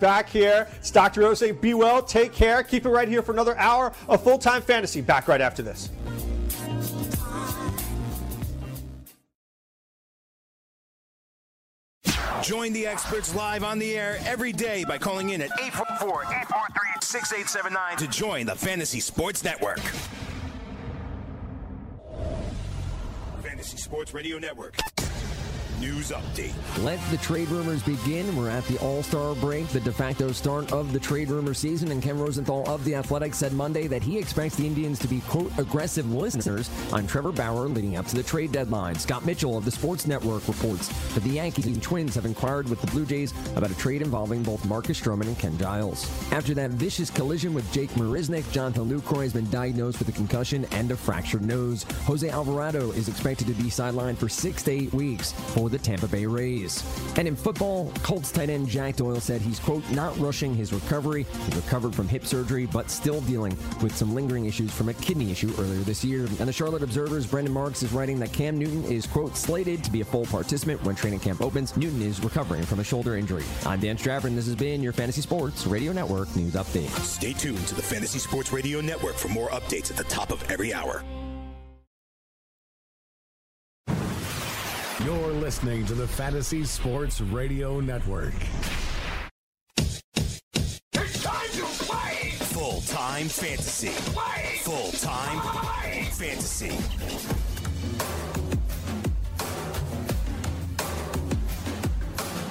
Back here, it's Dr. Saying, be well, take care, keep it right here for another hour of full time fantasy. Back right after this. Join the experts live on the air every day by calling in at 844 843 6879 to join the Fantasy Sports Network. Fantasy Sports Radio Network. News update. Let the trade rumors begin. We're at the All Star break, the de facto start of the trade rumor season. And Ken Rosenthal of The Athletic said Monday that he expects the Indians to be, quote, aggressive listeners on Trevor Bauer leading up to the trade deadline. Scott Mitchell of the Sports Network reports that the Yankees and Twins have inquired with the Blue Jays about a trade involving both Marcus Stroman and Ken Giles. After that vicious collision with Jake Marisnick, Jonathan Lucroy has been diagnosed with a concussion and a fractured nose. Jose Alvarado is expected to be sidelined for six to eight weeks for the Tampa Bay Rays. And in football, Colts tight end Jack Doyle said he's, quote, not rushing his recovery. He recovered from hip surgery, but still dealing with some lingering issues from a kidney issue earlier this year. And the Charlotte Observer's Brendan Marks is writing that Cam Newton is, quote, slated to be a full participant when training camp opens. Newton is recovering from a shoulder injury. I'm Dan Stratford, and this has been your Fantasy Sports Radio Network News Update. Stay tuned to the Fantasy Sports Radio Network for more updates at the top of every hour. You're listening to the Fantasy Sports Radio Network. It's time to play! Full time fantasy. Play! Full time fantasy.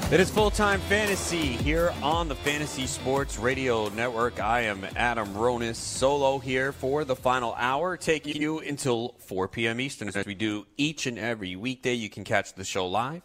It is full time fantasy here on the Fantasy Sports Radio Network. I am Adam Ronis, solo here for the final hour, taking you until 4 p.m. Eastern, as we do each and every weekday. You can catch the show live,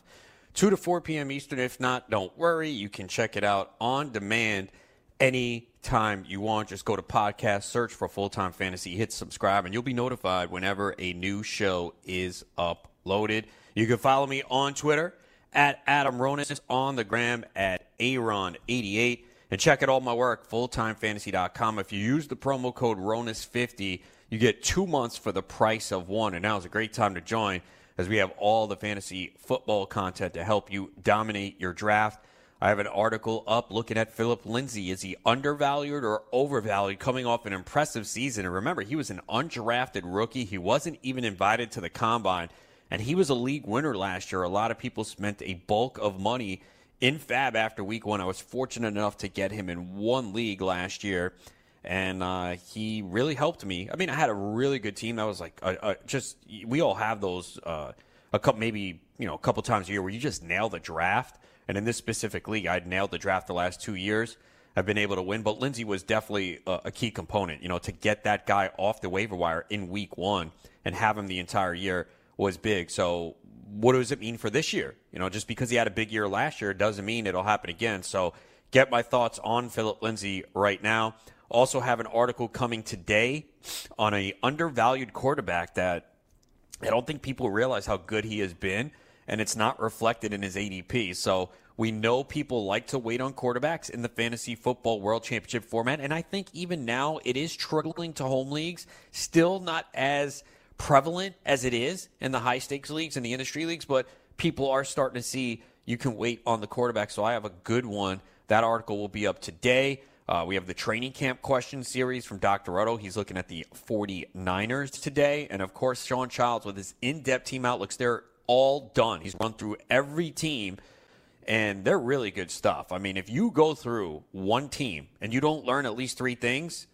2 to 4 p.m. Eastern. If not, don't worry. You can check it out on demand anytime you want. Just go to podcast, search for full time fantasy, hit subscribe, and you'll be notified whenever a new show is uploaded. You can follow me on Twitter at Adam Ronis on the gram at Aaron88. And check out all my work, fulltimefantasy.com. If you use the promo code RONIS50, you get two months for the price of one. And now is a great time to join as we have all the fantasy football content to help you dominate your draft. I have an article up looking at Phillip Lindsay. Is he undervalued or overvalued coming off an impressive season? And remember, he was an undrafted rookie. He wasn't even invited to the combine and he was a league winner last year. A lot of people spent a bulk of money in FAAB after week one. I was fortunate enough to get him in one league last year, and uh, he really helped me. I mean, I had a really good team. That was like a, a, just we all have those uh, a couple maybe you know a couple times a year where you just nail the draft. And in this specific league, I'd nailed the draft the last two years. I've been able to win, but Lindsay was definitely a, a key component. You know, to get that guy off the waiver wire in week one and have him the entire year was big. So what does it mean for this year? You know, just because he had a big year last year doesn't mean it'll happen again. So get my thoughts on Phillip Lindsay right now. Also have an article coming today on a undervalued quarterback that I don't think people realize how good he has been, and it's not reflected in his ADP. So we know people like to wait on quarterbacks in the fantasy football world championship format, and I think even now it is struggling to home leagues. Still not as prevalent as it is in the high stakes leagues and the industry leagues, but people are starting to see you can wait on the quarterback. So I have a good one. That article will be up today. Uh, we have the training camp question series from Dr. Roto. He's looking at the 49ers today. And of course, Sean Childs with his in depth team outlooks. They're all done. He's run through every team, and they're really good stuff. I mean, if you go through one team and you don't learn at least three things,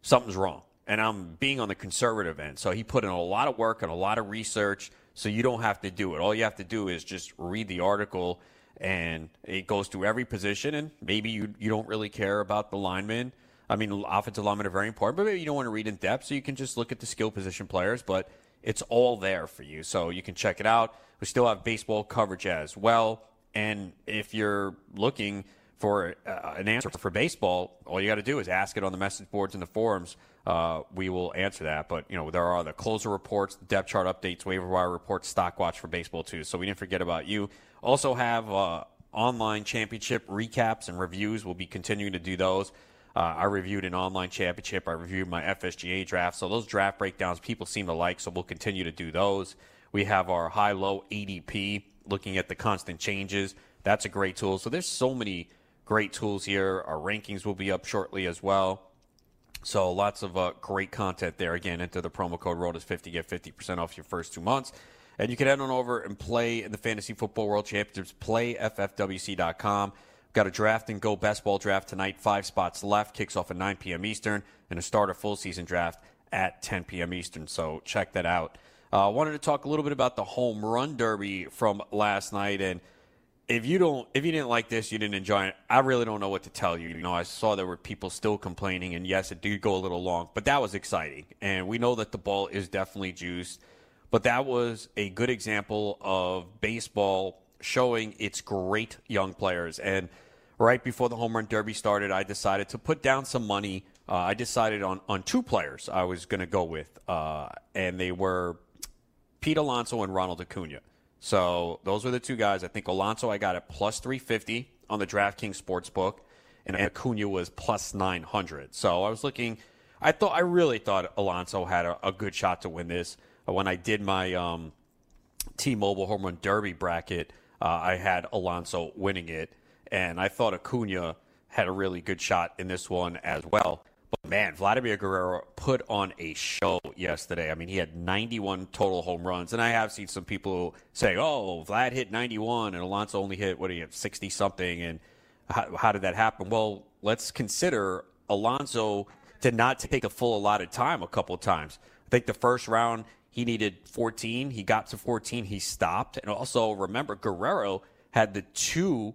something's wrong and I'm being on the conservative end. So he put in a lot of work and a lot of research. So you don't have to do it. All you have to do is just read the article, and it goes through every position. And maybe you you don't really care about the linemen. I mean, offensive linemen are very important, but maybe you don't want to read in depth, so you can just look at the skill position players. But it's all there for you, so you can check it out. We still have baseball coverage as well, and if you're looking for uh, an answer for baseball, all you got to do is ask it on the message boards and the forums uh, we will answer that. But you know, there are the closer reports, depth chart updates, waiver wire reports, stock watch for baseball too. So we didn't forget about you. Also have uh, online championship recaps and reviews. We'll be continuing to do those. Uh, I reviewed an online championship. I reviewed my FSGA draft. So those draft breakdowns people seem to like. So we'll continue to do those. We have our high low ADP looking at the constant changes. That's a great tool. So there's so many great tools here. Our rankings will be up shortly as well. So lots of uh, great content there. Again, enter the promo code RONIS50, get 50% off your first two months. And you can head on over and play in the Fantasy Football World Championships. PlayFFWC.com. Got a draft and go best ball draft tonight. Five spots left. Kicks off at 9 p.m. Eastern. And a start a full season draft at 10 p.m. Eastern. So check that out. I uh, wanted to talk a little bit about the home run derby from last night. And if you don't, if you didn't like this, you didn't enjoy it. I really don't know what to tell you. You know, I saw there were people still complaining, and yes, it did go a little long, but that was exciting. And we know that the ball is definitely juiced. But that was a good example of baseball showing its great young players. And right before the home run derby started, I decided to put down some money. Uh, I decided on, on two players I was going to go with, uh, and they were Pete Alonso and Ronald Acuna. So those were the two guys. I think Alonso I got at plus 350 on the DraftKings Sportsbook, and Acuna was plus 900. So I was looking. I thought I really thought Alonso had a, a good shot to win this when I did my um, T-Mobile home run derby bracket, uh, I had Alonso winning it, and I thought Acuna had a really good shot in this one as well. But man, Vladimir Guerrero put on a show yesterday. I mean, he had 91 total home runs, and I have seen some people say, "Oh, Vlad hit 91 and Alonso only hit what do you have 60 something?" And how, how did that happen? Well, let's consider Alonso did not take a full allotted time a couple times. I think the first round he needed 14. He got to 14. He stopped. And also, remember, Guerrero had the two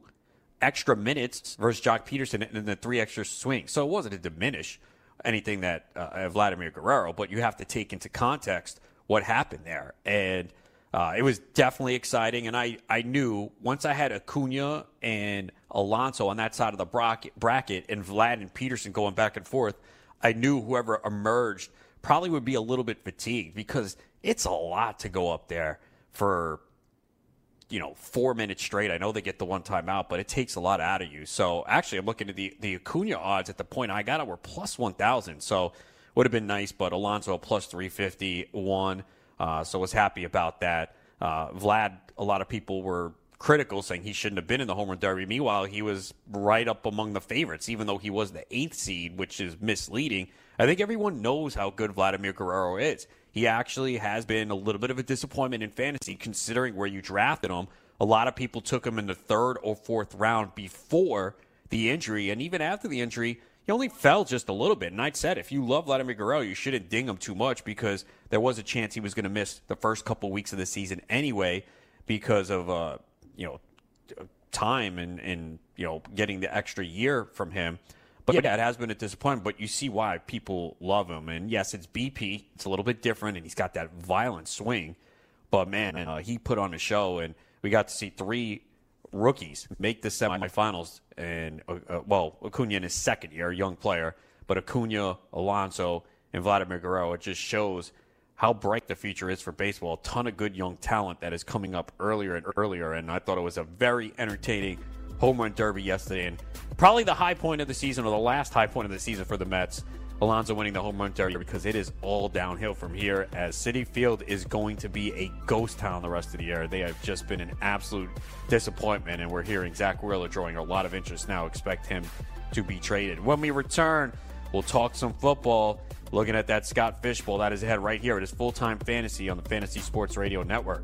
extra minutes versus Joc Pederson and the three extra swings. So it wasn't to diminish anything that uh, Vladimir Guerrero, but you have to take into context what happened there. And uh, it was definitely exciting. And I, I knew once I had Acuna and Alonso on that side of the bracket, bracket and Vlad and Pederson going back and forth, I knew whoever emerged probably would be a little bit fatigued because – it's a lot to go up there for you know four minutes straight. I know they get the one time out, but it takes a lot out of you. So actually, I'm looking at the the Acuna odds at the point I got it were plus one thousand. So would have been nice, but Alonso plus three fifty one. Uh, so was happy about that. Uh, Vlad, a lot of people were critical, saying he shouldn't have been in the home run derby. Meanwhile, he was right up among the favorites, even though he was the eighth seed, which is misleading. I think everyone knows how good Vladimir Guerrero is he actually has been a little bit of a disappointment in fantasy considering where you drafted him. A lot of people took him in the third or fourth round before the injury, and even after the injury, he only fell just a little bit. And I said, if you love Vladimir Guerrero, you shouldn't ding him too much because there was a chance he was going to miss the first couple weeks of the season anyway because of uh, you know time and and you know getting the extra year from him. But yeah, it has been a disappointment, but you see why people love him. And yes, it's BP. It's a little bit different, and he's got that violent swing. But man, uh, he put on a show, and we got to see three rookies make the semifinals. And, uh, uh, well, Acuna in his second year, young player, but Acuna, Alonso, and Vladimir Guerrero, it just shows how bright the future is for baseball. A ton of good young talent that is coming up earlier and earlier. And I thought it was a very entertaining home run derby yesterday, and probably the high point of the season or the last high point of the season for the Mets. Alonso winning the home run derby because it is all downhill from here as Citi Field is going to be a ghost town the rest of the year. They have just been an absolute disappointment, and we're hearing Zack Wheeler drawing a lot of interest now. Expect him to be traded. When we return, we'll talk some football. Looking at that Scott Fish Bowl that is ahead right here. It is full time fantasy on the Fantasy Sports Radio Network.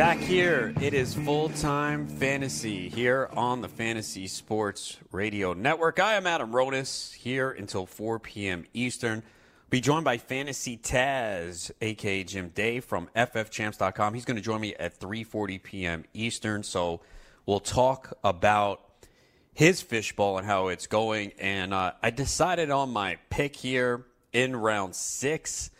Back here, it is full time fantasy here on the Fantasy Sports Radio Network. I am Adam Ronis here until 4 p.m. Eastern. Be joined by Fantasy Taz, aka Jim Day from FFChamps.com. He's going to join me at 3:40 p.m. Eastern. So we'll talk about his fishbowl and how it's going. And uh, I decided on my pick here in round six.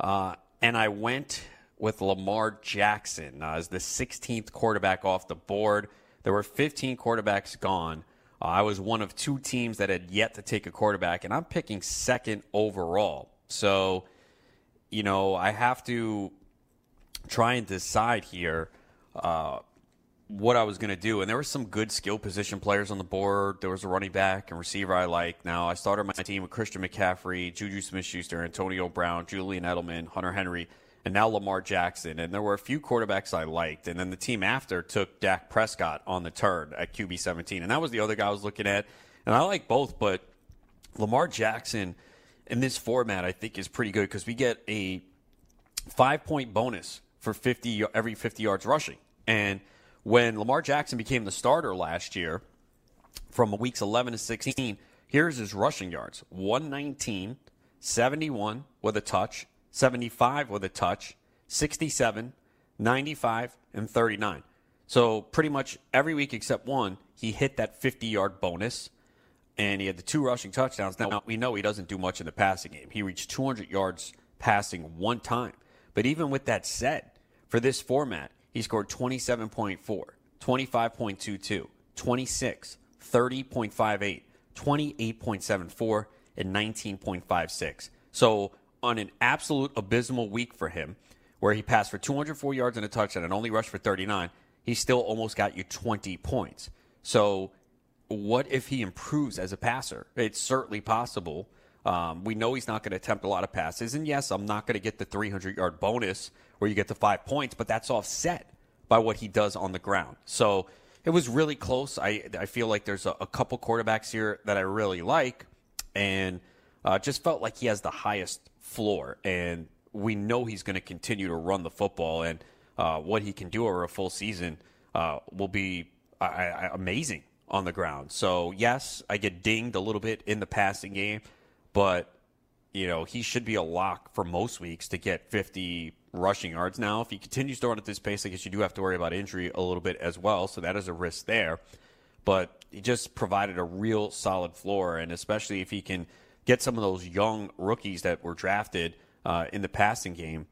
Uh, and I went with Lamar Jackson uh, as the 16th quarterback off the board. There were 15 quarterbacks gone. Uh, I was one of two teams that had yet to take a quarterback, and I'm picking second overall. So, you know, I have to try and decide here uh, what I was going to do. And there were some good skill position players on the board. There was a running back and receiver I like. Now, I started my team with Christian McCaffrey, Juju Smith Schuster, Antonio Brown, Julian Edelman, Hunter Henry, and now Lamar Jackson. And there were a few quarterbacks I liked. And then the team after took Dak Prescott on the turn at QB 17. And that was the other guy I was looking at. And I like both, but Lamar Jackson in this format, I think, is pretty good because we get a five point bonus for 50 every 50 yards rushing. And when Lamar Jackson became the starter last year from weeks 11 to 16, here's his rushing yards 119, 71 with a touch, 75 with a touch, 67, 95, and 39. So pretty much every week except one, he hit that 50 yard bonus and he had the two rushing touchdowns. Now, we know he doesn't do much in the passing game. He reached 200 yards passing one time. But even with that said, for this format, he scored 27.4, 25.22, 26, 30.58, 28.74, and 19.56. So on an absolute abysmal week for him, where he passed for 204 yards and a touchdown and only rushed for 39, he still almost got you 20 points. So what if he improves as a passer? It's certainly possible. Um, we know he's not going to attempt a lot of passes. And yes, I'm not going to get the 300 yard bonus where you get the five points, but that's offset by what he does on the ground. So it was really close. I, I feel like there's a, a couple quarterbacks here that I really like, and uh, just felt like he has the highest floor. And we know he's going to continue to run the football, and uh, what he can do over a full season uh, will be I, amazing on the ground. So, yes, I get dinged a little bit in the passing game, but, you know, he should be a lock for most weeks to get 50 rushing yards. Now, if he continues to run at this pace, I guess you do have to worry about injury a little bit as well. So that is a risk there. But he just provided a real solid floor, and especially if he can get some of those young rookies that were drafted uh, in the passing game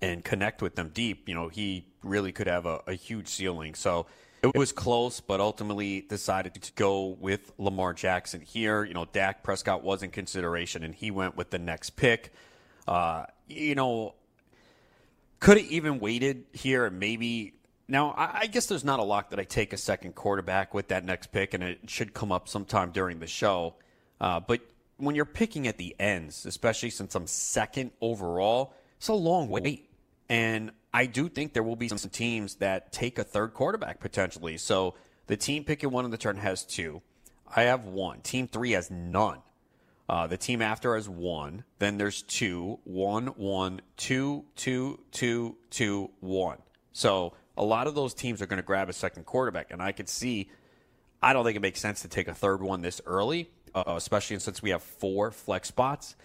and connect with them deep, you know, he really could have a, a huge ceiling. So it was close, but ultimately decided to go with Lamar Jackson here. You know, Dak Prescott was in consideration, and he went with the next pick. Uh, you know, could have even waited here and maybe. Now, I, guess there's not a lock that I take a second quarterback with that next pick, and it should come up sometime during the show. Uh, but when you're picking at the ends, especially since I'm second overall, it's a long wait. And I do think there will be some teams that take a third quarterback potentially. So the team picking one in the turn has two. I have one. Team three has none. Uh, the team after has one. Then there's two, one, one, two, two, two, two, one. So a lot of those teams are going to grab a second quarterback, and I could see. I don't think it makes sense to take a third one this early, uh, especially since we have four flex spots.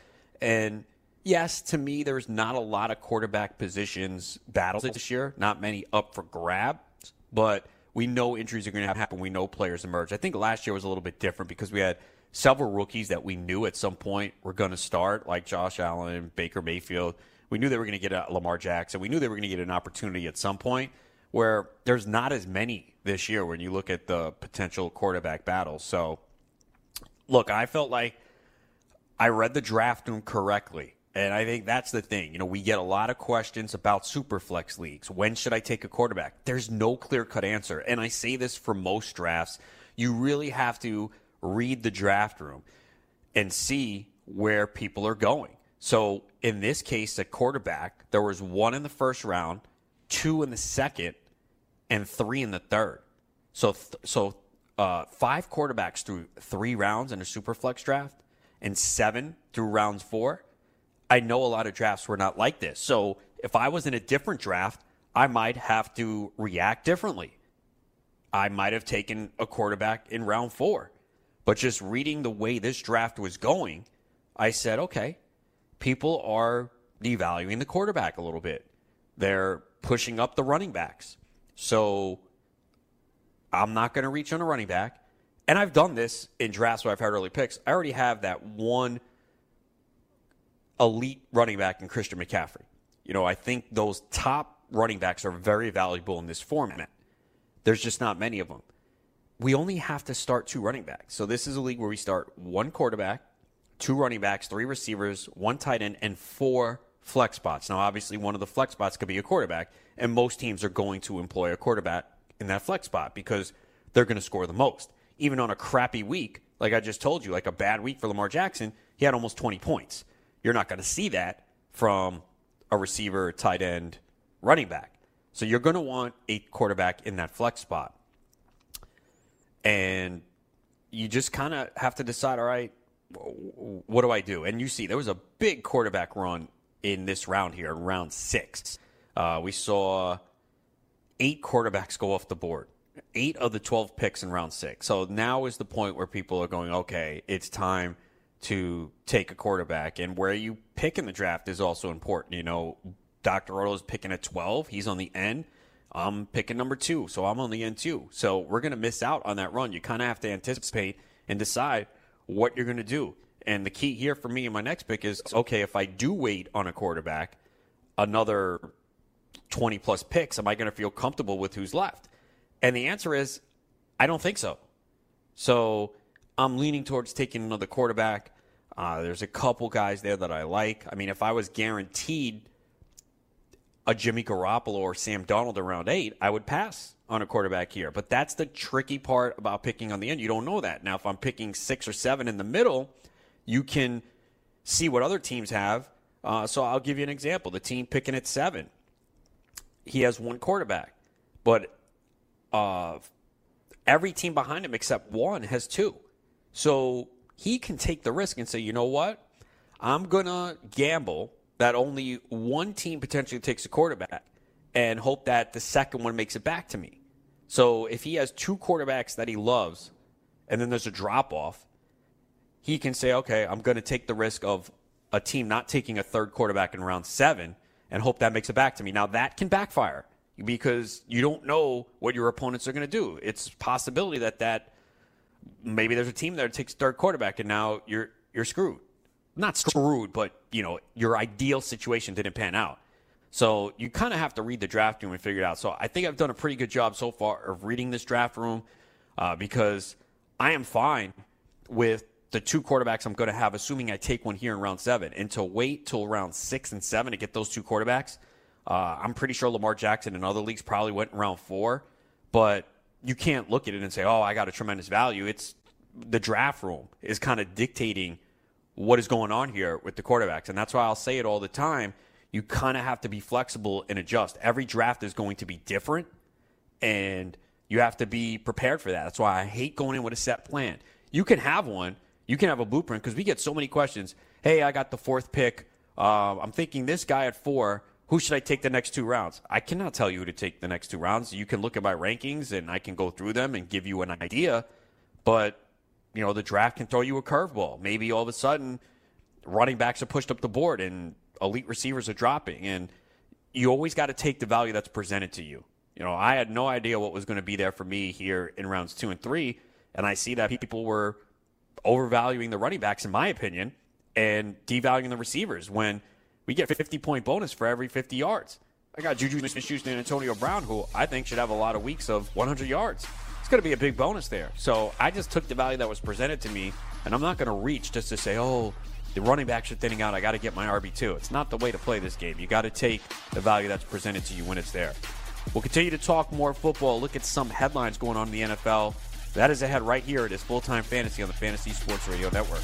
And yes, to me, there's not a lot of quarterback positions battles this year. Not many up for grabs, but we know injuries are going to happen. We know players emerge. I think last year was a little bit different because we had several rookies that we knew at some point were going to start, like Josh Allen, Baker Mayfield. We knew they were going to get a Lamar Jackson. We knew they were going to get an opportunity at some point where there's not as many this year when you look at the potential quarterback battles. So, look, I felt like I read the draft room correctly. And I think that's the thing. You know, we get a lot of questions about superflex leagues. When should I take a quarterback? There's no clear cut answer. And I say this for most drafts. You really have to read the draft room and see where people are going. So in this case, a quarterback, there was one in the first round, two in the second, and three in the third. So so uh, five quarterbacks through three rounds in a super flex draft, and seven through rounds four. I know a lot of drafts were not like this. So if I was in a different draft, I might have to react differently. I might have taken a quarterback in round four. But just reading the way this draft was going, I said, okay, people are devaluing the quarterback a little bit. They're pushing up the running backs. So I'm not going to reach on a running back. And I've done this in drafts where I've had early picks. I already have that one elite running back in Christian McCaffrey. You know, I think those top running backs are very valuable in this format. There's just not many of them. We only have to start two running backs. So this is a league where we start one quarterback, two running backs, three receivers, one tight end, and four flex spots. Now, obviously, one of the flex spots could be a quarterback, and most teams are going to employ a quarterback in that flex spot because they're going to score the most. Even on a crappy week, like I just told you, like a bad week for Lamar Jackson, he had almost 20 points. You're not going to see that from a receiver, tight end, running back. So you're going to want a quarterback in that flex spot. And you just kind of have to decide, all right, what do I do? And you see, there was a big quarterback run in this round here, in round six. Uh, we saw eight quarterbacks go off the board, eight of the 12 picks in round six. So now is the point where people are going, okay, it's time to take a quarterback. And where you pick in the draft is also important. You know, Dr. Roto is picking at 12, he's on the end. I'm picking number two, so I'm on the end too. So we're going to miss out on that run. You kind of have to anticipate and decide what you're going to do. And the key here for me in my next pick is okay, if I do wait on a quarterback, another 20 plus picks, am I going to feel comfortable with who's left? And the answer is, I don't think so. So I'm leaning towards taking another quarterback. Uh, there's a couple guys there that I like. I mean, if I was guaranteed a Jimmy Garoppolo or Sam Darnold around eight, I would pass on a quarterback here. But that's the tricky part about picking on the end. You don't know that. Now, if I'm picking six or seven in the middle, you can see what other teams have. Uh, so I'll give you an example. The team picking at seven, he has one quarterback, but uh, every team behind him except one has two. So he can take the risk and say, you know what? I'm going to gamble that only one team potentially takes a quarterback and hope that the second one makes it back to me. So if he has two quarterbacks that he loves and then there's a drop off, he can say, okay, I'm going to take the risk of a team not taking a third quarterback in round seven and hope that makes it back to me. Now, that can backfire because you don't know what your opponents are going to do. It's possibility that that maybe there's a team that takes third quarterback and now you're you're screwed. Not screwed, but you know your ideal situation didn't pan out. So you kind of have to read the draft room and figure it out. So I think I've done a pretty good job so far of reading this draft room uh, because I am fine with the two quarterbacks I'm going to have, assuming I take one here in round seven. And to wait till round six and seven to get those two quarterbacks, uh, I'm pretty sure Lamar Jackson and other leagues probably went in round four, but you can't look at it and say, "Oh, I got a tremendous value." It's the draft room is kind of dictating what is going on here with the quarterbacks, and that's why I'll say it all the time. You kind of have to be flexible and adjust. Every draft is going to be different, and you have to be prepared for that. That's why I hate going in with a set plan. You can have one, you can have a blueprint because we get so many questions. Hey, I got the fourth pick. Uh, I'm thinking this guy at four who should I take the next two rounds? I cannot tell you who to take the next two rounds. You can look at my rankings and I can go through them and give you an idea. But, you know, the draft can throw you a curveball. Maybe all of a sudden running backs are pushed up the board and elite receivers are dropping. And you always got to take the value that's presented to you. You know, I had no idea what was going to be there for me here in rounds two and three. And I see that people were overvaluing the running backs, in my opinion, and devaluing the receivers when – we get 50 point bonus for every 50 yards. I got Juju Smith-Schuster and Antonio Brown, who I think should have a lot of weeks of 100 yards. It's going to be a big bonus there. So I just took the value that was presented to me, and I'm not going to reach just to say, oh, the running backs are thinning out. I got to get my RB2. It's not the way to play this game. You got to take the value that's presented to you when it's there. We'll continue to talk more football, look at some headlines going on in the NFL. That is ahead right here. It is full time fantasy on the Fantasy Sports Radio Network.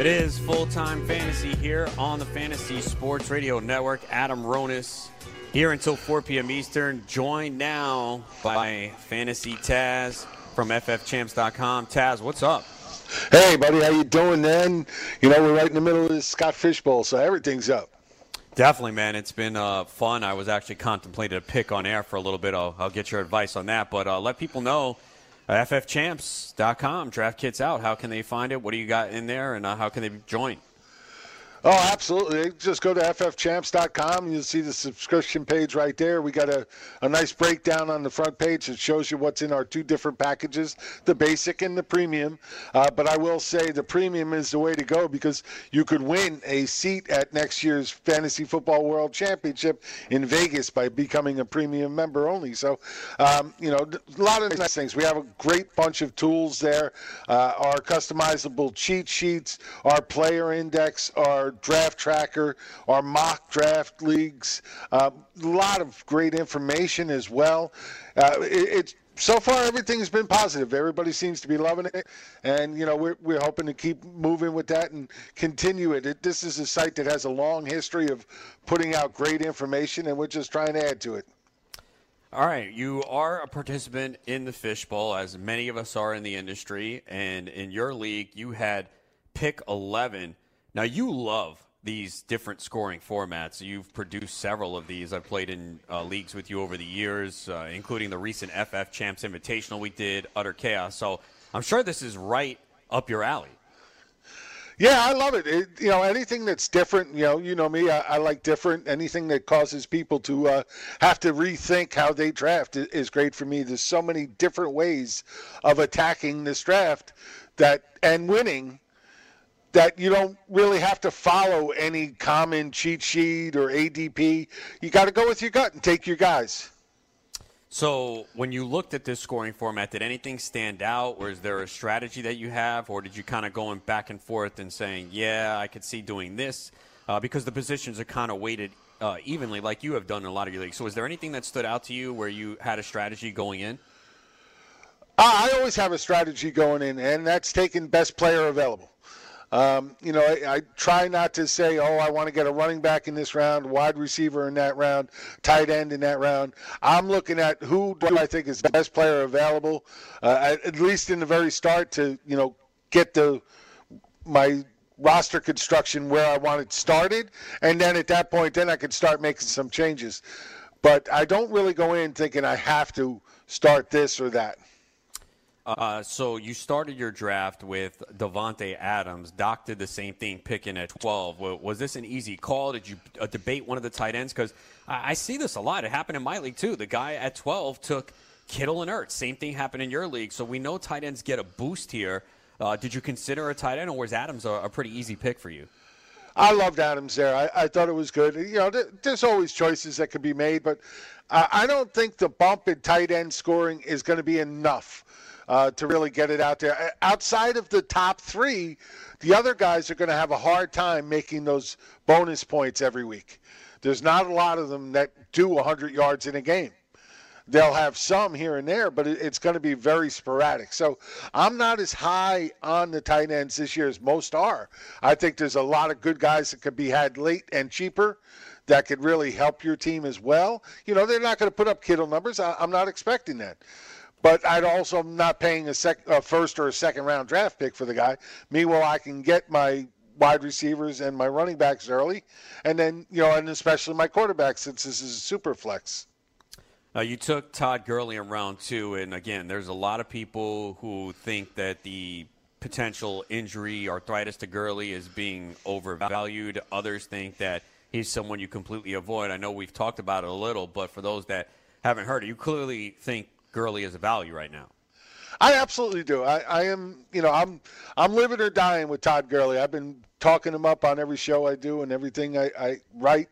It is full time fantasy here on the Fantasy Sports Radio Network. Adam Ronis Here until 4 p.m. Eastern, joined now by Fantasy Taz from FFChamps.com. Taz, what's up? Hey, buddy, how you doing, Then You know, we're right in the middle of the Scott Fishbowl, so everything's up. Definitely, man. It's been uh, fun. I was actually contemplating a pick on air for a little bit. I'll, I'll get your advice on that. But uh, let people know ffchamps.com. Draft kits out. How can they find it? What do you got in there? And uh, how can they join? Oh, absolutely. Just go to ffchamps.com. You'll see the subscription page right there. We got a, a nice breakdown on the front page that shows you what's in our two different packages the basic and the premium. Uh, but I will say the premium is the way to go because you could win a seat at next year's Fantasy Football World Championship in Vegas by becoming a premium member only. So, um, you know, a lot of nice things. We have a great bunch of tools there uh, our customizable cheat sheets, our player index, our draft tracker, our mock draft leagues. Uh, a lot of great information as well. Uh, it, it's so far everything's been positive. Everybody seems to be loving it, and you know we're we're hoping to keep moving with that and continue it. it. This is a site that has a long history of putting out great information, and we're just trying to add to it. All right, you are a participant in the fishbowl, as many of us are in the industry, and in your league, you had pick eleven now, you love these different scoring formats. You've produced several of these. I've played in uh, leagues with you over the years, uh, including the recent FF Champs Invitational we did, Utter Chaos. So I'm sure this is right up your alley. Yeah, I love it. it. You know, anything that's different. You know, you know me. I, I like different. Anything that causes people to uh, have to rethink how they draft is, is great for me. There's so many different ways of attacking this draft that and winning that you don't really have to follow any common cheat sheet or ADP. You got to go with your gut and take your guys. So, when you looked at this scoring format, did anything stand out, or is there a strategy that you have, or did you kind of going back and forth and saying, "Yeah, I could see doing this," uh, because the positions are kind of weighted uh, evenly, like you have done in a lot of your leagues. So, is there anything that stood out to you where you had a strategy going in? I always have a strategy going in, and that's taking best player available. Um, you know, I, I, try not to say, oh, I want to get a running back in this round, wide receiver in that round, tight end in that round. I'm looking at who do I think is the best player available, uh, at, at least in the very start to, you know, get the my roster construction where I want it started, and then at that point, then I could start making some changes. But I don't really go in thinking I have to start this or that. Uh, so you started your draft with Davante Adams. Doc did the same thing, picking at 12. Was this an easy call? Did you uh, debate one of the tight ends? Because I, I, see this a lot. It happened in my league too. The guy at 12 took Kittle and Ertz. Same thing happened in your league. So we know tight ends get a boost here. Uh, did you consider a tight end, or was Adams a, a pretty easy pick for you? I loved Adams there. I, I, thought it was good. You know, there's always choices that could be made, but I don't think the bump in tight end scoring is going to be enough uh, to really get it out there. Outside of the top three, the other guys are going to have a hard time making those bonus points every week. There's not a lot of them that do 100 yards in a game. They'll have some here and there, but it's going to be very sporadic. So I'm not as high on the tight ends this year as most are. I think there's a lot of good guys that could be had late and cheaper that could really help your team as well. You know, they're not going to put up Kittle numbers. I'm not expecting that. But I'd also not paying a, sec, a first or a second round draft pick for the guy. Meanwhile, I can get my wide receivers and my running backs early, and then you know, and especially my quarterback since this is a super flex. You took Todd Gurley in round two, and again, there's a lot of people who think that the potential injury, arthritis to Gurley is being overvalued. Others think that he's someone you completely avoid. I know we've talked about it a little, but for those that haven't heard it, you clearly think Gurley is a value right now. I absolutely do. I, I am, you know, I'm I'm living or dying with Todd Gurley. I've been talking him up on every show I do and everything I, I write.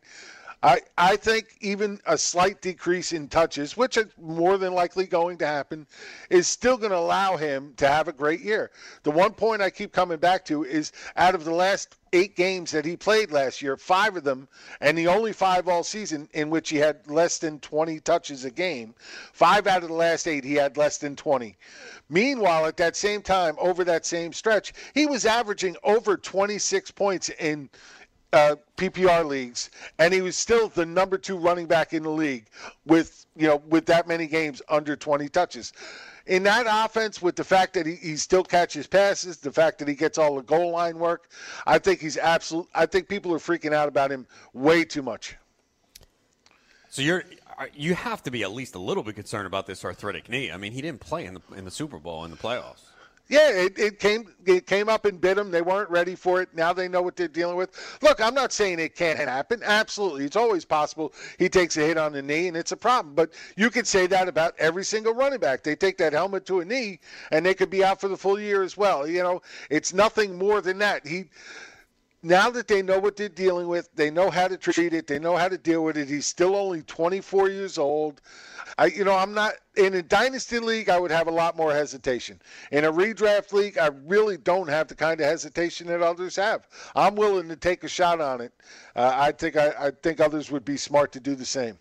I, I think even a slight decrease in touches, which is more than likely going to happen, is still going to allow him to have a great year. The one point I keep coming back to is out of the last eight games that he played last year, five of them, and the only five all season in which he had less than 20 touches a game, five out of the last eight, he had less than 20. Meanwhile, at that same time, over that same stretch, he was averaging over 26 points in uh, PPR leagues, and he was still the number two running back in the league with you know with that many games under 20 touches. In that offense, with the fact that he, he still catches passes, the fact that he gets all the goal line work, I think he's absolute. I think people are freaking out about him way too much. So you're you have to be at least a little bit concerned about this arthritic knee. I mean, he didn't play in the in the Super Bowl in the playoffs. Yeah, it, it came it came up and bit them. They weren't ready for it. Now they know what they're dealing with. Look, I'm not saying it can't happen. Absolutely, it's always possible. He takes a hit on the knee and it's a problem. But you could say that about every single running back. They take that helmet to a knee and they could be out for the full year as well. You know, it's nothing more than that. He now that they know what they're dealing with, they know how to treat it, they know how to deal with it. He's still only 24 years old. I, you know, I'm not in a dynasty league. I would have a lot more hesitation. In a redraft league, I really don't have the kind of hesitation that others have. I'm willing to take a shot on it. Uh, I think I, I think others would be smart to do the same.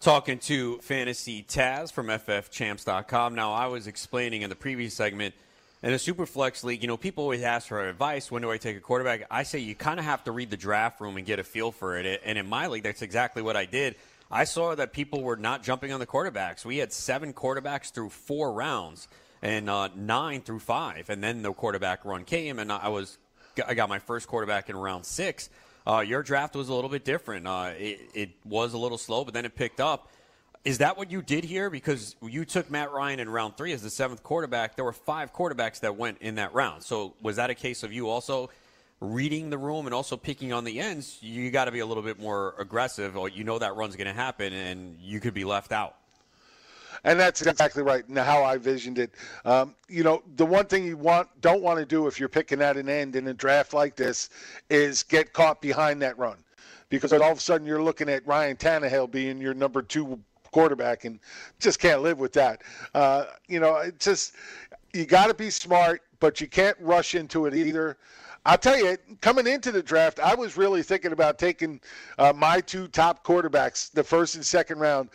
Talking to Fantasy Taz from FFChamps.com. Now, I was explaining in the previous segment in a super flex league, you know, people always ask for advice. When do I take a quarterback? I say you kind of have to read the draft room and get a feel for it. And in my league, that's exactly what I did. I saw that people were not jumping on the quarterbacks. We had seven quarterbacks through four rounds and uh, nine through five, and then the quarterback run came, and I was I got my first quarterback in round six. Uh, your draft was a little bit different. Uh, it, it was a little slow, but then it picked up. Is that what you did here? Because you took Matt Ryan in round three as the seventh quarterback. There were five quarterbacks that went in that round. So was that a case of you also reading the room and also picking on the ends? You got to be a little bit more aggressive, or you know that run's going to happen, and you could be left out. And that's exactly right. Now, how I visioned it. Um, you know, the one thing you want don't want to do if you're picking at an end in a draft like this is get caught behind that run, because all of a sudden you're looking at Ryan Tannehill being your number two quarterback, and just can't live with that. Uh, you know, it just you got to be smart, but you can't rush into it either. I'll tell you, coming into the draft, I was really thinking about taking uh, my two top quarterbacks, the first and second round.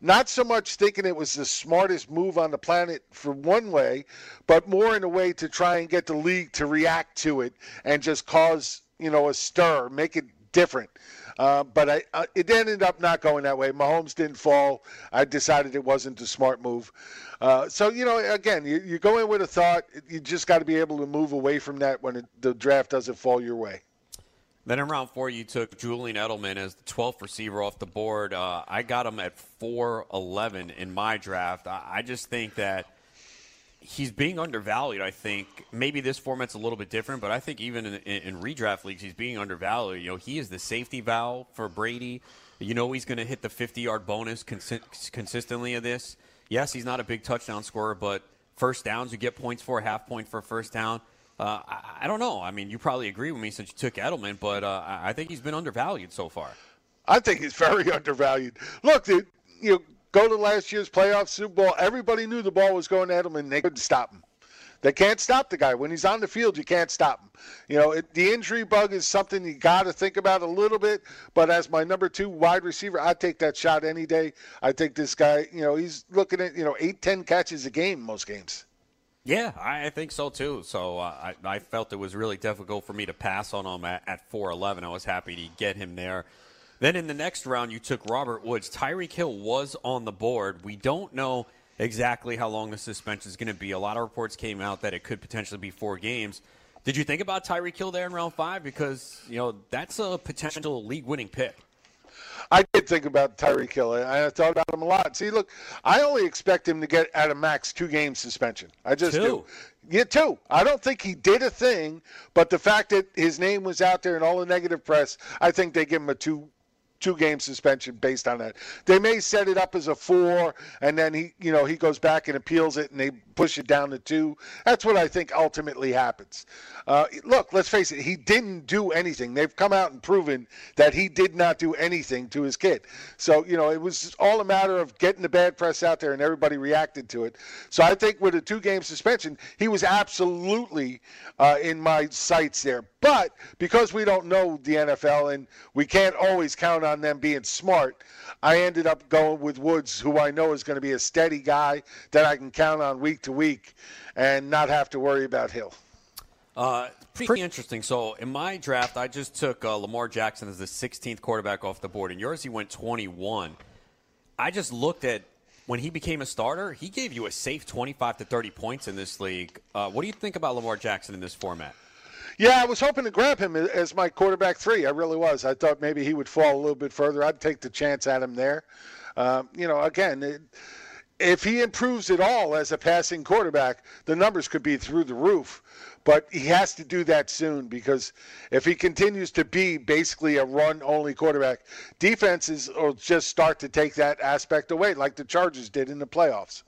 Not so much thinking it was the smartest move on the planet for one way, but more in a way to try and get the league to react to it and just cause, you know, a stir, make it different. Uh, but I, uh, it ended up not going that way. Mahomes didn't fall. I decided it wasn't a smart move. Uh, so you know, again, you, you go in with a thought. You just got to be able to move away from that when it, the draft doesn't fall your way. Then in round four, you took Julian Edelman as the 12th receiver off the board. Uh, I got him at 4'11 in my draft. I, I just think that he's being undervalued. I think maybe this format's a little bit different, but I think even in, in, in, redraft leagues, he's being undervalued. You know, he is the safety valve for Brady. You know, he's going to hit the 50 yard bonus consi- consistently of this. Yes, he's not a big touchdown scorer, but first downs you get points for, half point for first down. Uh, I, I, don't know. I mean, you probably agree with me since you took Edelman, but uh, I think he's been undervalued so far. I think he's very undervalued. Look, the, you know, go to last year's playoff Super Bowl. Everybody knew the ball was going to and They couldn't stop him. They can't stop the guy when he's on the field. You can't stop him. You know, it, the injury bug is something you got to think about a little bit. But as my number two wide receiver, I take that shot any day. I think this guy, you know, he's looking at you know eight, ten catches a game most games. Yeah, I think so too. So uh, I, I felt it was really difficult for me to pass on him at, at 4'11. I was happy to get him there. Then in the next round, you took Robert Woods. Tyreek Hill was on the board. We don't know exactly how long the suspension is going to be. A lot of reports came out that it could potentially be four games. Did you think about Tyreek Hill there in round five? Because, you know, that's a potential league winning pick. I did think about Tyreek Hill. I thought about him a lot. See, look, I only expect him to get at a max two game suspension. I just two. do. Yeah, two. I don't think he did a thing, but the fact that his name was out there in all the negative press, I think they give him a two two game suspension based on that. They may set it up as a four, and then he, you know, he goes back and appeals it, and they push it down to two. That's what I think ultimately happens. Uh, look, let's face it, he didn't do anything. They've come out and proven that he did not do anything to his kid. So, you know, it was all a matter of getting the bad press out there and everybody reacted to it. So I think with a two game suspension, he was absolutely uh, in my sights there. But because we don't know the NFL and we can't always count on them being smart, I ended up going with Woods, who I know is going to be a steady guy that I can count on week to week and not have to worry about Hill. Uh, pretty interesting. So in my draft, I just took uh, Lamar Jackson as the 16th quarterback off the board. In yours, he went 21. I just looked at when he became a starter. He gave you a safe 25 to 30 points in this league. Uh, what do you think about Lamar Jackson in this format? Yeah, I was hoping to grab him as my quarterback three. I really was. I thought maybe he would fall a little bit further. I'd take the chance at him there. Um, you know, again. It, if he improves at all as a passing quarterback, the numbers could be through the roof. But he has to do that soon because if he continues to be basically a run only quarterback, defenses will just start to take that aspect away, like the Chargers did in the playoffs.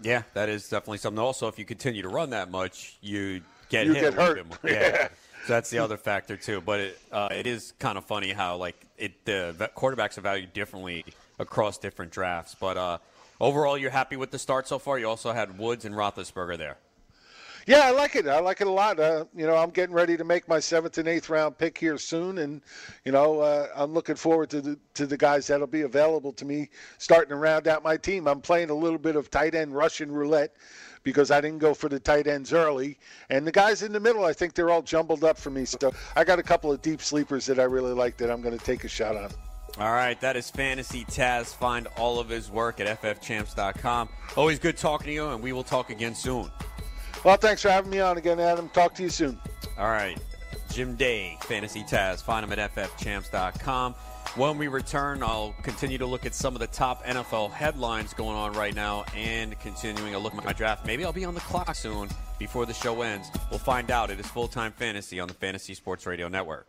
Yeah, that is definitely something. Also, if you continue to run that much, you get you hit get hurt. Yeah. yeah. So that's the other factor too. But it, uh, it is kind of funny how like it the quarterbacks are valued differently across different drafts. But uh, overall, you're happy with the start so far. You also had Woods and Roethlisberger there. Yeah, I like it. I like it a lot. Uh, you know, I'm getting ready to make my seventh and eighth round pick here soon, and you know, uh, I'm looking forward to the to the guys that'll be available to me starting to round out my team. I'm playing a little bit of tight end Russian roulette because I didn't go for the tight ends early, and the guys in the middle, I think they're all jumbled up for me. So I got a couple of deep sleepers that I really like that I'm going to take a shot on. All right, that is Fantasy Taz. Find all of his work at ffchamps.com. Always good talking to you, and we will talk again soon. Well, thanks for having me on again, Adam. Talk to you soon. All right. Jim Day, Fantasy Taz. Find him at ffchamps.com. When we return, I'll continue to look at some of the top NFL headlines going on right now and continuing a look at my draft. Maybe I'll be on the clock soon before the show ends. We'll find out. It is full time fantasy on the Fantasy Sports Radio Network.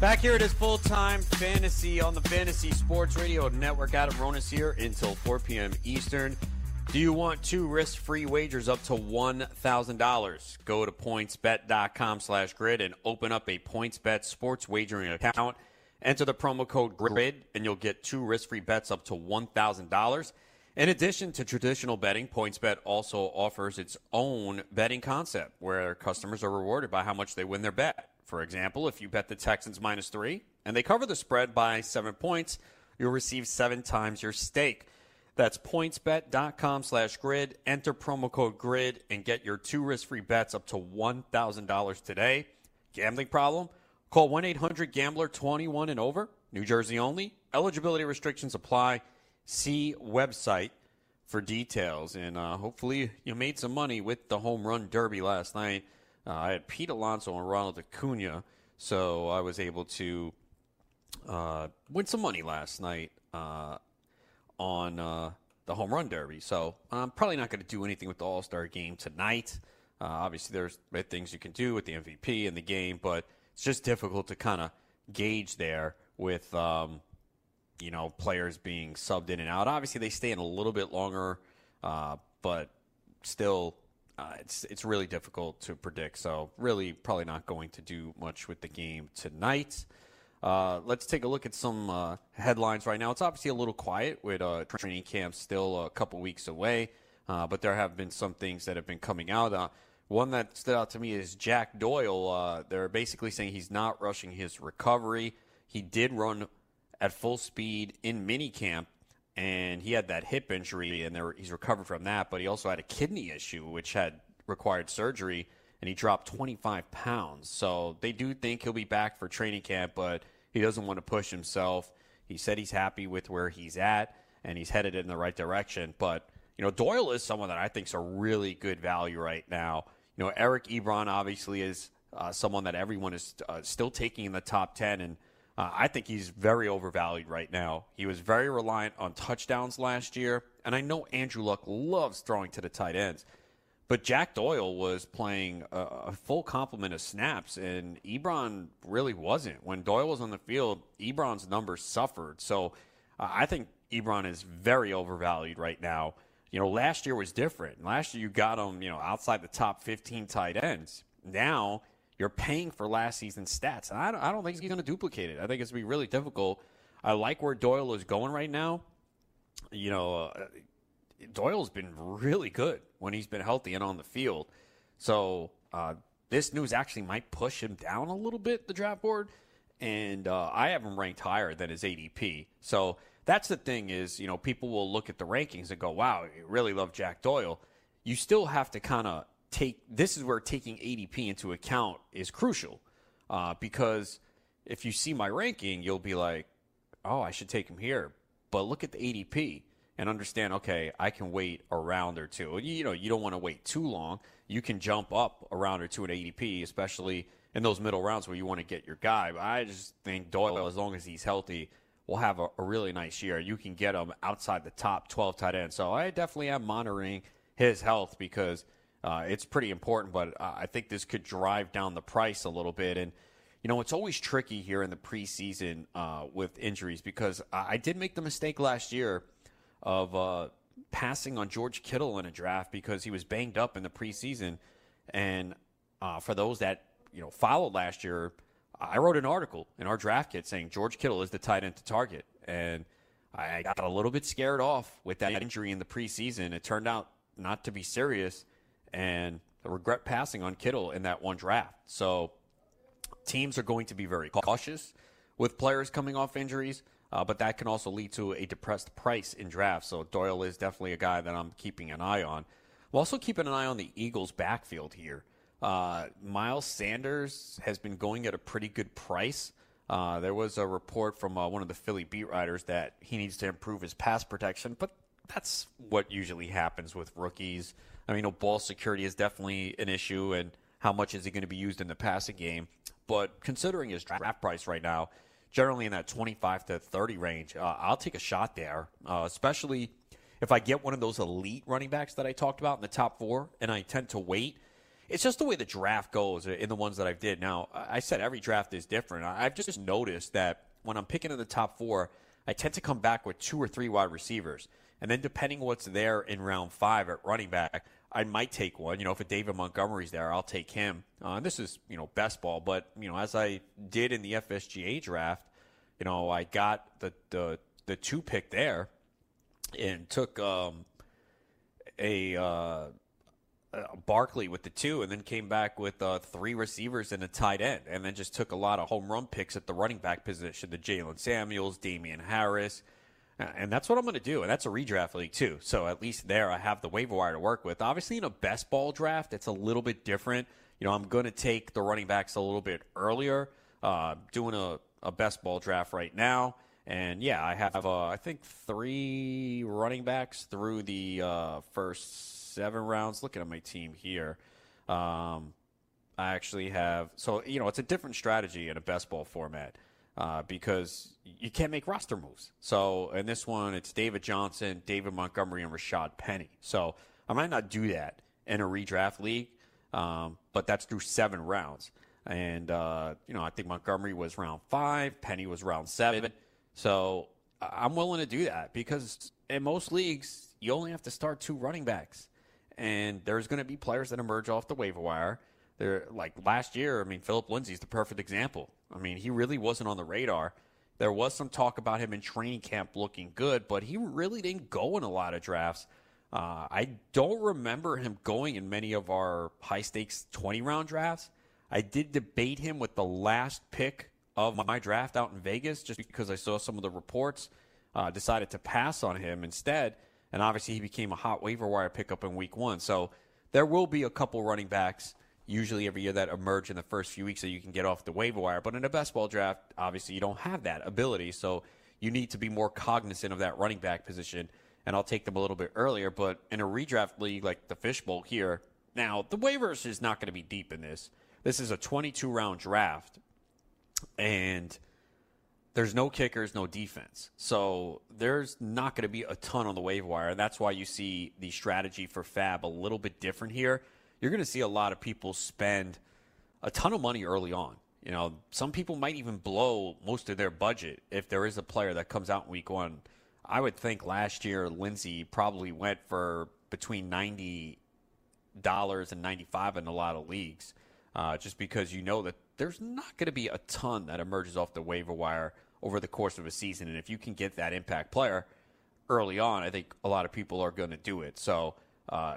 Back here it is full time fantasy on the Fantasy Sports Radio Network. Adam Ronis here until 4 p.m. Eastern. Do you want two risk free wagers up to $1,000? Go to pointsbet.com slash grid and open up a PointsBet sports wagering account. Enter the promo code GRID and you'll get two risk free bets up to $1,000. In addition to traditional betting, PointsBet also offers its own betting concept where customers are rewarded by how much they win their bet. For example, if you bet the Texans minus three and they cover the spread by seven points, you'll receive seven times your stake. That's pointsbet.com slash grid. Enter promo code GRID and get your two risk free bets up to $1,000 today. Gambling problem? Call 1 800 Gambler 21 and over. New Jersey only. Eligibility restrictions apply. See website for details. And uh, hopefully, you made some money with the home run derby last night. Uh, I had Pete Alonso and Ronald Acuna, so I was able to uh, win some money last night uh, on uh, the home run derby. So I'm probably not going to do anything with the All Star game tonight. Uh, obviously, there's things you can do with the MVP in the game, but it's just difficult to kind of gauge there with um, you know players being subbed in and out. Obviously, they stay in a little bit longer, uh, but still uh, it's it's really difficult to predict. So really, probably not going to do much with the game tonight. Uh, let's take a look at some uh, headlines right now. It's obviously a little quiet with uh, training camp still a couple weeks away, uh, but there have been some things that have been coming out. Uh, one that stood out to me is Jack Doyle. they're basically saying he's not rushing his recovery. He did run at full speed in minicamp and he had that hip injury, and there, he's recovered from that. But he also had a kidney issue, which had required surgery, and he dropped 25 pounds. So they do think he'll be back for training camp, but he doesn't want to push himself. He said he's happy with where he's at, and he's headed in the right direction. But you know, Doyle is someone that I think is a really good value right now. You know, Eric Ebron obviously is uh, someone that everyone is uh, still taking in the top 10, and uh, I think he's very overvalued right now. He was very reliant on touchdowns last year, and I know Andrew Luck loves throwing to the tight ends. But Jack Doyle was playing a, a full complement of snaps, and Ebron really wasn't. When Doyle was on the field, Ebron's numbers suffered. So uh, I think Ebron is very overvalued right now. You know, last year was different. Last year you got him, you know, outside the top 15 tight ends. Now you're paying for last season's stats. And I don't, I don't think he's going to duplicate it. I think it's going to be really difficult. I like where Doyle is going right now. You know, uh, Doyle's been really good when he's been healthy and on the field. So uh, this news actually might push him down a little bit, the draft board. And uh, I have him ranked higher than his ADP. So that's the thing is, you know, people will look at the rankings and go, wow, you really love Jack Doyle. You still have to kind of take this is where taking ADP into account is crucial uh, because if you see my ranking, you'll be like, oh, I should take him here. But look at the ADP and understand, okay, I can wait a round or two. You know, you don't want to wait too long. You can jump up a round or two in ADP, especially in those middle rounds where you want to get your guy. But I just think Doyle, as long as he's healthy, will have a, a really nice year. You can get him outside the top 12 tight ends. So I definitely am monitoring his health because – uh, it's pretty important, but I think this could drive down the price a little bit. And, you know, it's always tricky here in the preseason uh, with injuries because I did make the mistake last year of uh, passing on George Kittle in a draft because he was banged up in the preseason. And uh, for those that, you know, followed last year, I wrote an article in our draft kit saying George Kittle is the tight end to target. And I got a little bit scared off with that injury in the preseason. It turned out not to be serious and regret passing on Kittle in that one draft. So teams are going to be very cautious with players coming off injuries, uh, but that can also lead to a depressed price in drafts. So Doyle is definitely a guy that I'm keeping an eye on. I'm also keeping an eye on the Eagles' backfield here. Uh, Miles Sanders has been going at a pretty good price. Uh, there was a report from uh, one of the Philly beat writers that he needs to improve his pass protection, but that's what usually happens with rookies. I mean, you know, ball security is definitely an issue, and how much is he going to be used in the passing game? But considering his draft price right now, generally in that 25 to 30 range, uh, I'll take a shot there, uh, especially if I get one of those elite running backs that I talked about in the top four, and I tend to wait. It's just the way the draft goes in the ones that I've did. Now, I said every draft is different. I've just noticed that when I'm picking in the top four, I tend to come back with two or three wide receivers. And then depending what's there in round five at running back, I might take one. You know, if a David Montgomery's there, I'll take him. Uh, this is, you know, best ball. But, you know, as I did in the FSGA draft, you know, I got the, the, the two pick there and took um, a, uh, Barkley with the two, and then came back with uh, three receivers and a tight end, and then just took a lot of home run picks at the running back position: the Jaylen Samuels, Damien Harris, and that's what I'm going to do. And that's a redraft league, too. So at least there I have the waiver wire to work with. Obviously, in a best ball draft, it's a little bit different. You know, I'm going to take the running backs a little bit earlier. Uh, doing a, a best ball draft right now. And yeah, I have, uh, I think, three running backs through the uh, first seven rounds. Looking at my team here. Um, I actually have, so, you know, it's a different strategy in a best ball format uh, because you can't make roster moves. So in this one, it's David Johnson, David Montgomery, and Rashad Penny. So I might not do that in a redraft league, um, but that's through seven rounds. And, uh, you know, I think Montgomery was round five, Penny was round seven. So I'm willing to do that because in most leagues, you only have to start two running backs. And there's going to be players that emerge off the waiver wire They're like last year, I mean, Phillip Lindsay's the perfect example. I mean, he really wasn't on the radar. There was some talk about him in training camp looking good, but he really didn't go in a lot of drafts. Uh, I don't remember him going in many of our high stakes 20 round drafts. I did debate him with the last pick of my draft out in Vegas just because I saw some of the reports. Uh, decided to pass on him instead. And obviously, he became a hot waiver wire pickup in week one. So there will be a couple running backs usually every year that emerge in the first few weeks so you can get off the waiver wire. But in a best ball draft, obviously you don't have that ability. So you need to be more cognizant of that running back position. And I'll take them a little bit earlier. But in a redraft league like the Fishbowl here, now the waivers is not going to be deep in this. This is a 22 round draft. And there's no kickers, no defense. So there's not going to be a ton on the waiver wire. That's why you see the strategy for FAAB a little bit different here you're going to see a lot of people spend a ton of money early on. You know, some people might even blow most of their budget if there is a player that comes out in week one. I would think last year Lindsay probably went for between ninety dollars and ninety five in a lot of leagues, uh, just because you know that there's not going to be a ton that emerges off the waiver wire over the course of a season, and if you can get that impact player early on, I think a lot of people are going to do it. So. Uh,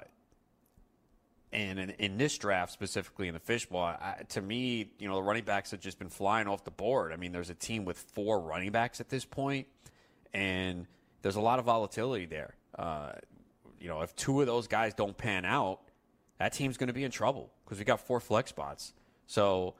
and in, in, this draft, specifically in the fishbowl, I, to me, you know, the running backs have just been flying off the board. I mean, there's a team with four running backs at this point, and there's a lot of volatility there. Uh, you know, if two of those guys don't pan out, that team's going to be in trouble because we got four flex spots. So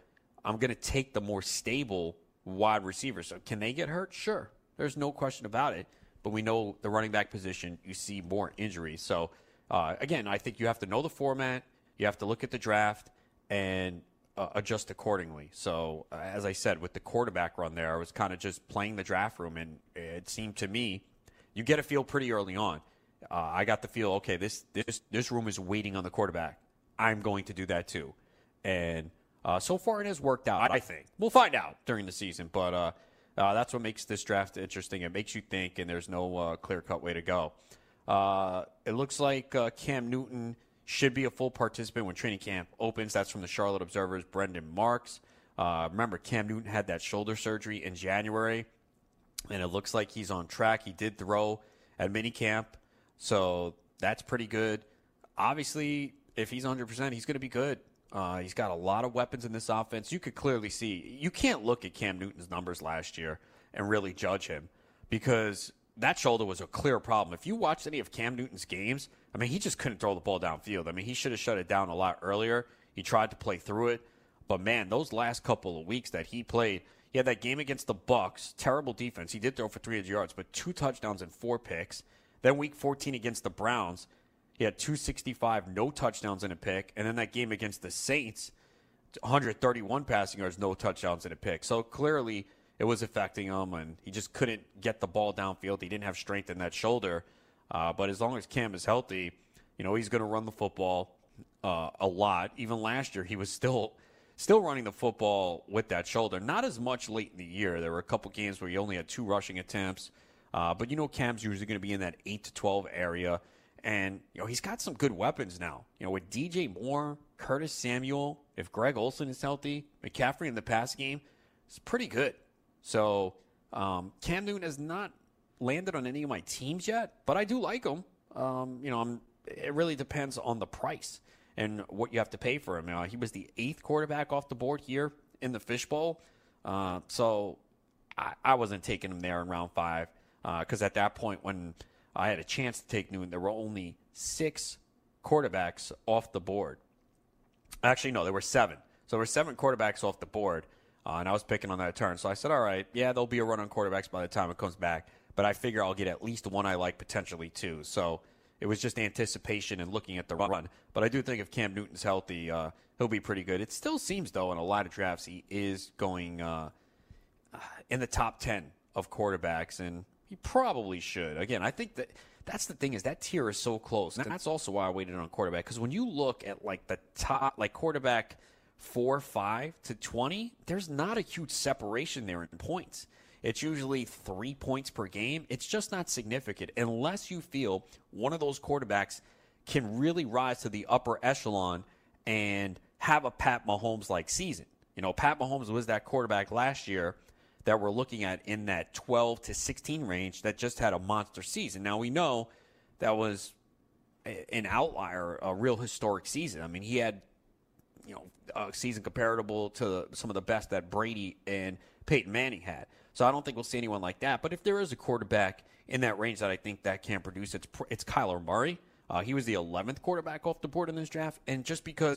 I'm going to take the more stable wide receivers. So can they get hurt? Sure. There's no question about it. But we know the running back position, you see more injuries. So uh, again, I think you have to know the format. You have to look at the draft and uh, adjust accordingly. So, uh, as I said, with the quarterback run there, I was kind of just playing the draft room, and it seemed to me you get a feel pretty early on. Uh, I got the feel, okay, this this this room is waiting on the quarterback. I'm going to do that too, and uh, so far it has worked out. I think we'll find out during the season, but uh, that's what makes this draft interesting. It makes you think, and there's no clear cut way to go. Uh, it looks like uh, Cam Newton should be a full participant when training camp opens. That's from the Charlotte Observer's Brendan Marks. Uh, remember, Cam Newton had that shoulder surgery in January, and it looks like he's on track. He did throw at minicamp, so that's pretty good. Obviously, if he's 100%, he's going to be good. Uh, he's got a lot of weapons in this offense. You could clearly see, you can't look at Cam Newton's numbers last year and really judge him because that shoulder was a clear problem. If you watched any of Cam Newton's games, I mean, he just couldn't throw the ball downfield. I mean, he should have shut it down a lot earlier. He tried to play through it, but man, those last couple of weeks that he played, he had that game against the Bucks, terrible defense. He did throw for 300 yards, but two touchdowns and four picks. Then week 14 against the Browns, he had 265, no touchdowns and a pick, and then that game against the Saints, 131 passing yards, no touchdowns and a pick. So clearly it was affecting him, and he just couldn't get the ball downfield. He didn't have strength in that shoulder. Uh, but as long as Cam is healthy, you know he's going to run the football uh, a lot. Even last year, he was still still running the football with that shoulder. Not as much late in the year. There were a couple games where he only had two rushing attempts. Uh, but you know, Cam's usually going to be in that eight to twelve area, and you know he's got some good weapons now. You know, with DJ Moore, Curtis Samuel, if Greg Olsen is healthy, McCaffrey in the pass game, it's pretty good. So um, Cam Newton has not landed on any of my teams yet, but I do like him. Um, you know, I'm, it really depends on the price and what you have to pay for him. Uh, he was the eighth quarterback off the board here in the fishbowl. Uh, so I, I, wasn't taking him there in round five because uh, at that point, when I had a chance to take Newton, there were only six quarterbacks off the board. Actually, no, there were seven. So there were seven quarterbacks off the board. Uh, and I was picking on that turn. So I said, all right, yeah, there'll be a run on quarterbacks by the time it comes back. But I figure I'll get at least one I like, potentially two. So it was just anticipation and looking at the run. But I do think if Cam Newton's healthy, uh, he'll be pretty good. It still seems, though, in a lot of drafts, he is going uh, in the top 10 of quarterbacks, and he probably should. Again, I think that that's the thing is that tier is so close. And that's also why I waited on quarterback because when you look at like the top, like quarterback – four, five to 20, there's not a huge separation there in points. It's usually three points per game. It's just not significant unless you feel one of those quarterbacks can really rise to the upper echelon and have a Pat Mahomes like season. You know, Pat Mahomes was that quarterback last year that we're looking at in that 12 to 16 range that just had a monster season. Now we know that was an outlier, a real historic season. I mean, he had you know, a season comparable to some of the best that Brady and Peyton Manning had. So I don't think we'll see anyone like that. But if there is a quarterback in that range that I think that can produce, it's it's Kyler Murray. Uh, he was the 11th quarterback off the board in this draft, and just because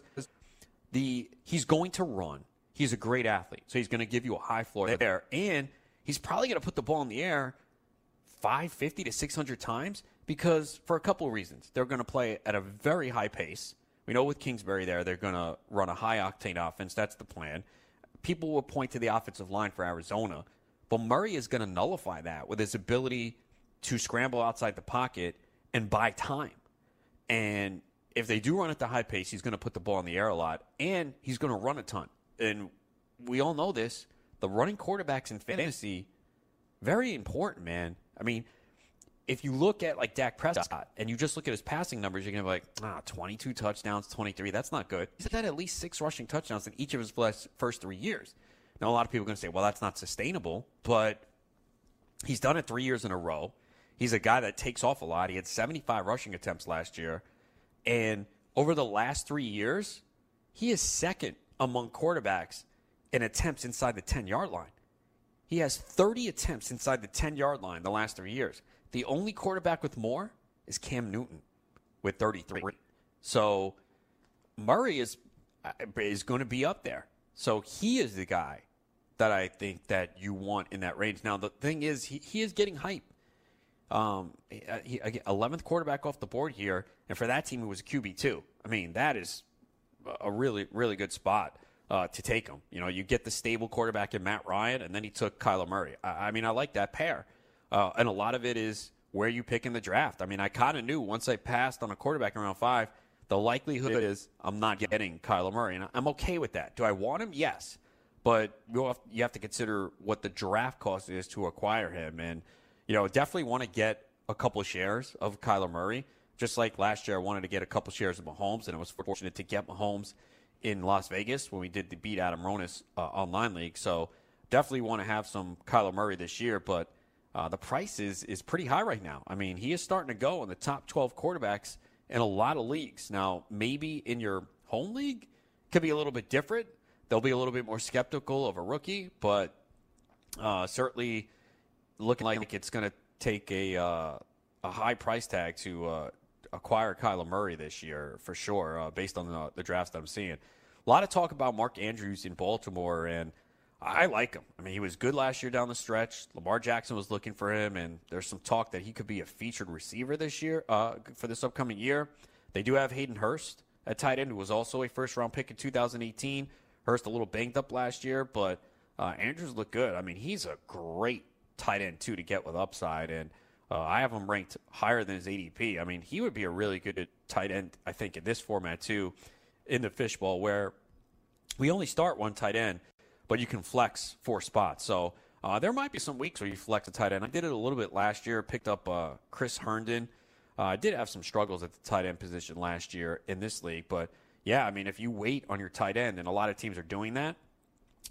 the he's going to run, he's a great athlete, so he's going to give you a high floor there, and he's probably going to put the ball in the air 550 to 600 times because for a couple of reasons, they're going to play at a very high pace we know with Kingsbury there, they're going to run a high octane offense. That's the plan. People will point to the offensive line for Arizona, but Murray is going to nullify that with his ability to scramble outside the pocket and buy time. And if they do run at the high pace, he's going to put the ball in the air a lot, and he's going to run a ton. And we all know this. The running quarterbacks in fantasy, very important, man. I mean, if you look at like Dak Prescott and you just look at his passing numbers, you're going to be like, ah, 22 touchdowns, 23. That's not good. He's had at least six rushing touchdowns in each of his first three years. Now, a lot of people are going to say, well, that's not sustainable, but he's done it three years in a row. He's a guy that takes off a lot. He had 75 rushing attempts last year. And over the last three years, he is second among quarterbacks in attempts inside the 10 yard line. He has 30 attempts inside the 10 yard line the last three years. The only quarterback with more is Cam Newton with 33. So Murray is uh, is going to be up there. So he is the guy that I think that you want in that range. Now the thing is, he, he is getting hype. Um, he, 11th quarterback off the board here, and for that team, it was a QB two. I mean, that is a really really good spot uh, to take him. You know, you get the stable quarterback in Matt Ryan, and then he took Kyler Murray. I, I mean, I like that pair. Uh, and a lot of it is where you pick in the draft. I mean, I kind of knew once I passed on a quarterback in round five, the likelihood is I'm not getting Kyler Murray, and I'm okay with that. Do I want him? Yes, but you have, you have to consider what the draft cost is to acquire him, and you know definitely want to get a couple shares of Kyler Murray. Just like last year, I wanted to get a couple shares of Mahomes, and I was fortunate to get Mahomes in Las Vegas when we did the beat Adam Ronis uh, online league. So definitely want to have some Kyler Murray this year, but uh, the price is is pretty high right now. I mean, he is starting to go in the top 12 quarterbacks in a lot of leagues. Now, maybe in your home league could be a little bit different. They'll be a little bit more skeptical of a rookie, but uh, certainly looking like it's going to take a uh, a high price tag to uh, acquire Kyler Murray this year for sure, uh, based on the, the drafts that I'm seeing. A lot of talk about Mark Andrews in Baltimore, and I like him. I mean, he was good last year down the stretch. Lamar Jackson was looking for him, and there's some talk that he could be a featured receiver this year, uh, for this upcoming year. They do have Hayden Hurst at tight end, who was also a first round pick in 2018. Hurst a little banged up last year, but uh, Andrews looked good. I mean, he's a great tight end too to get with upside, and uh, I have him ranked higher than his ADP. I mean, he would be a really good tight end, I think, in this format too, in the fishbowl where we only start one tight end, but you can flex four spots. So uh, there might be some weeks where you flex a tight end. I did it a little bit last year. Picked up uh, Chris Herndon. Uh, I did have some struggles at the tight end position last year in this league, but yeah, I mean, if you wait on your tight end, and a lot of teams are doing that,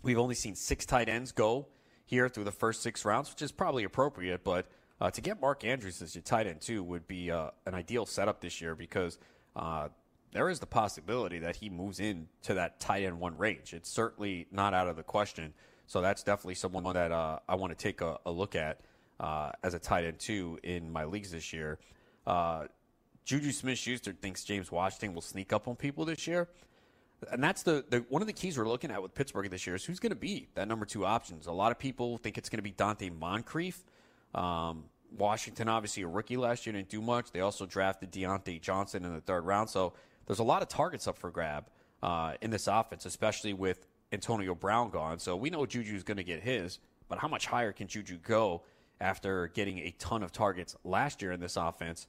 we've only seen six tight ends go here through the first six rounds, which is probably appropriate, but uh, to get Mark Andrews as your tight end too would be uh, an ideal setup this year because uh, there is the possibility that he moves into that tight end one range. It's certainly not out of the question. So that's definitely someone that uh, I want to take a, a look at uh, as a tight end two in my leagues this year. Uh, Juju Smith-Schuster thinks James Washington will sneak up on people this year. And that's the, the one of the keys we're looking at with Pittsburgh this year is who's going to be that number two options. A lot of people think it's going to be Donte Moncrief. Um, Washington, obviously a rookie last year, didn't do much. They also drafted Diontae Johnson in the third round. So there's a lot of targets up for grab uh, in this offense, especially with Antonio Brown gone. So we know Juju's going to get his, but how much higher can Juju go after getting a ton of targets last year in this offense?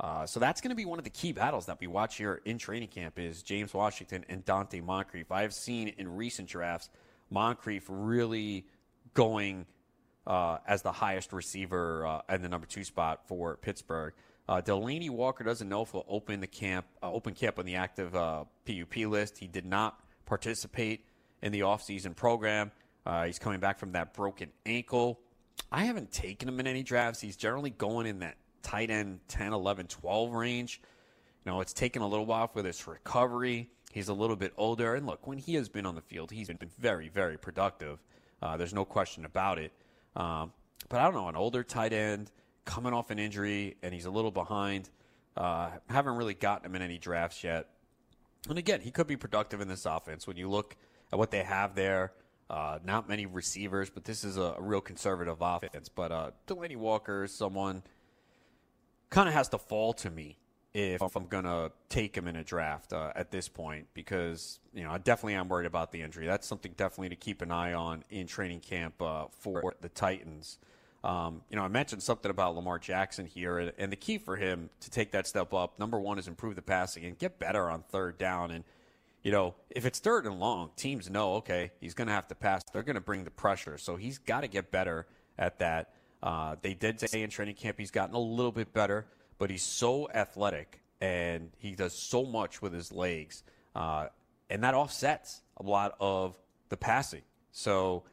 Uh, so that's going to be one of the key battles that we watch here in training camp is James Washington and Donte Moncrief. I've seen in recent drafts Moncrief really going – uh, as the highest receiver uh, and the number two spot for Pittsburgh. Uh, Delanie Walker doesn't know if he'll open the camp, uh, open camp on the active PUP uh, list. He did not participate in the offseason program. Uh, he's coming back from that broken ankle. I haven't taken him in any drafts. He's generally going in that tight end 10, 11, 12 range. You know, it's taken a little while for this recovery. He's a little bit older. And look, when he has been on the field, he's been very, very productive. Uh, there's no question about it. Um, but I don't know, an older tight end coming off an injury and he's a little behind. Uh, haven't really gotten him in any drafts yet. And again, he could be productive in this offense. When you look at what they have there, uh, not many receivers, but this is a, a real conservative offense. But uh, Delanie Walker is someone kind of has to fall to me if, if I'm going to take him in a draft uh, at this point because, you know, I definitely am worried about the injury. That's something definitely to keep an eye on in training camp uh, for the Titans. Um, you know, I mentioned something about Lamar Jackson here, and, and the key for him to take that step up, number one, is improve the passing and get better on third down. And, you know, if it's third and long, teams know, okay, he's going to have to pass. They're going to bring the pressure. So he's got to get better at that. Uh, they did say in training camp he's gotten a little bit better, but he's so athletic and he does so much with his legs, uh, and that offsets a lot of the passing. So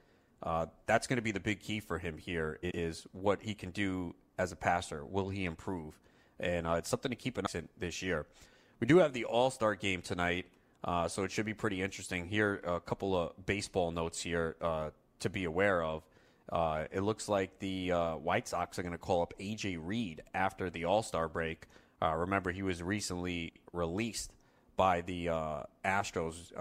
uh, that's going to be the big key for him here is what he can do as a passer. Will he improve? And uh, it's something to keep an eye on this year. We do have the All Star game tonight, uh, so it should be pretty interesting. Here, a couple of baseball notes here uh, to be aware of. Uh, it looks like the White Sox are going to call up AJ Reed after the All Star break. Remember, he was recently released by the Astros.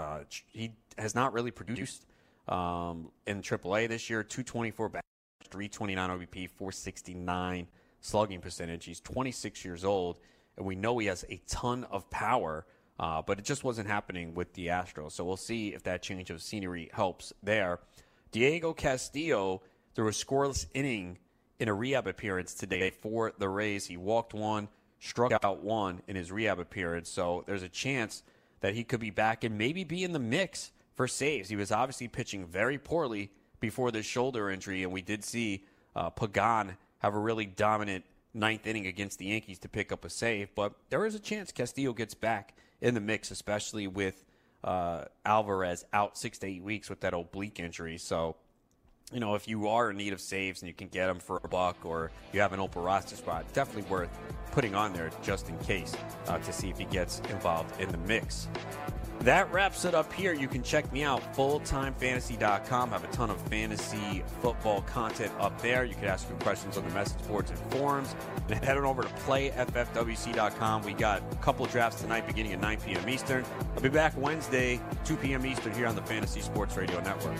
He has not really produced um, in AAA this year. 224 back, 329 OBP, 469 slugging percentage. He's 26 years old, and we know he has a ton of power. Uh, but it just wasn't happening with the Astros. So we'll see if that change of scenery helps there. Diego Castillo threw a scoreless inning in a rehab appearance today for the Rays. He walked one, struck out one in his rehab appearance. So there's a chance that he could be back and maybe be in the mix for saves. He was obviously pitching very poorly before the shoulder injury, and we did see uh, Pagan have a really dominant ninth inning against the Yankees to pick up a save. But there is a chance Castillo gets back in the mix, especially with uh, Alvarez out six to eight weeks with that oblique injury. So you know, if you are in need of saves and you can get them for a buck or you have an open roster spot, definitely worth putting on there just in case uh, to see if he gets involved in the mix. That wraps it up here. You can check me out, fulltimefantasy.com. I have a ton of fantasy football content up there. You can ask me questions on the message boards and forums. And head on over to playffwc.com. We got a couple drafts tonight beginning at 9 p.m. Eastern. I'll be back Wednesday, 2 p.m. Eastern here on the Fantasy Sports Radio Network.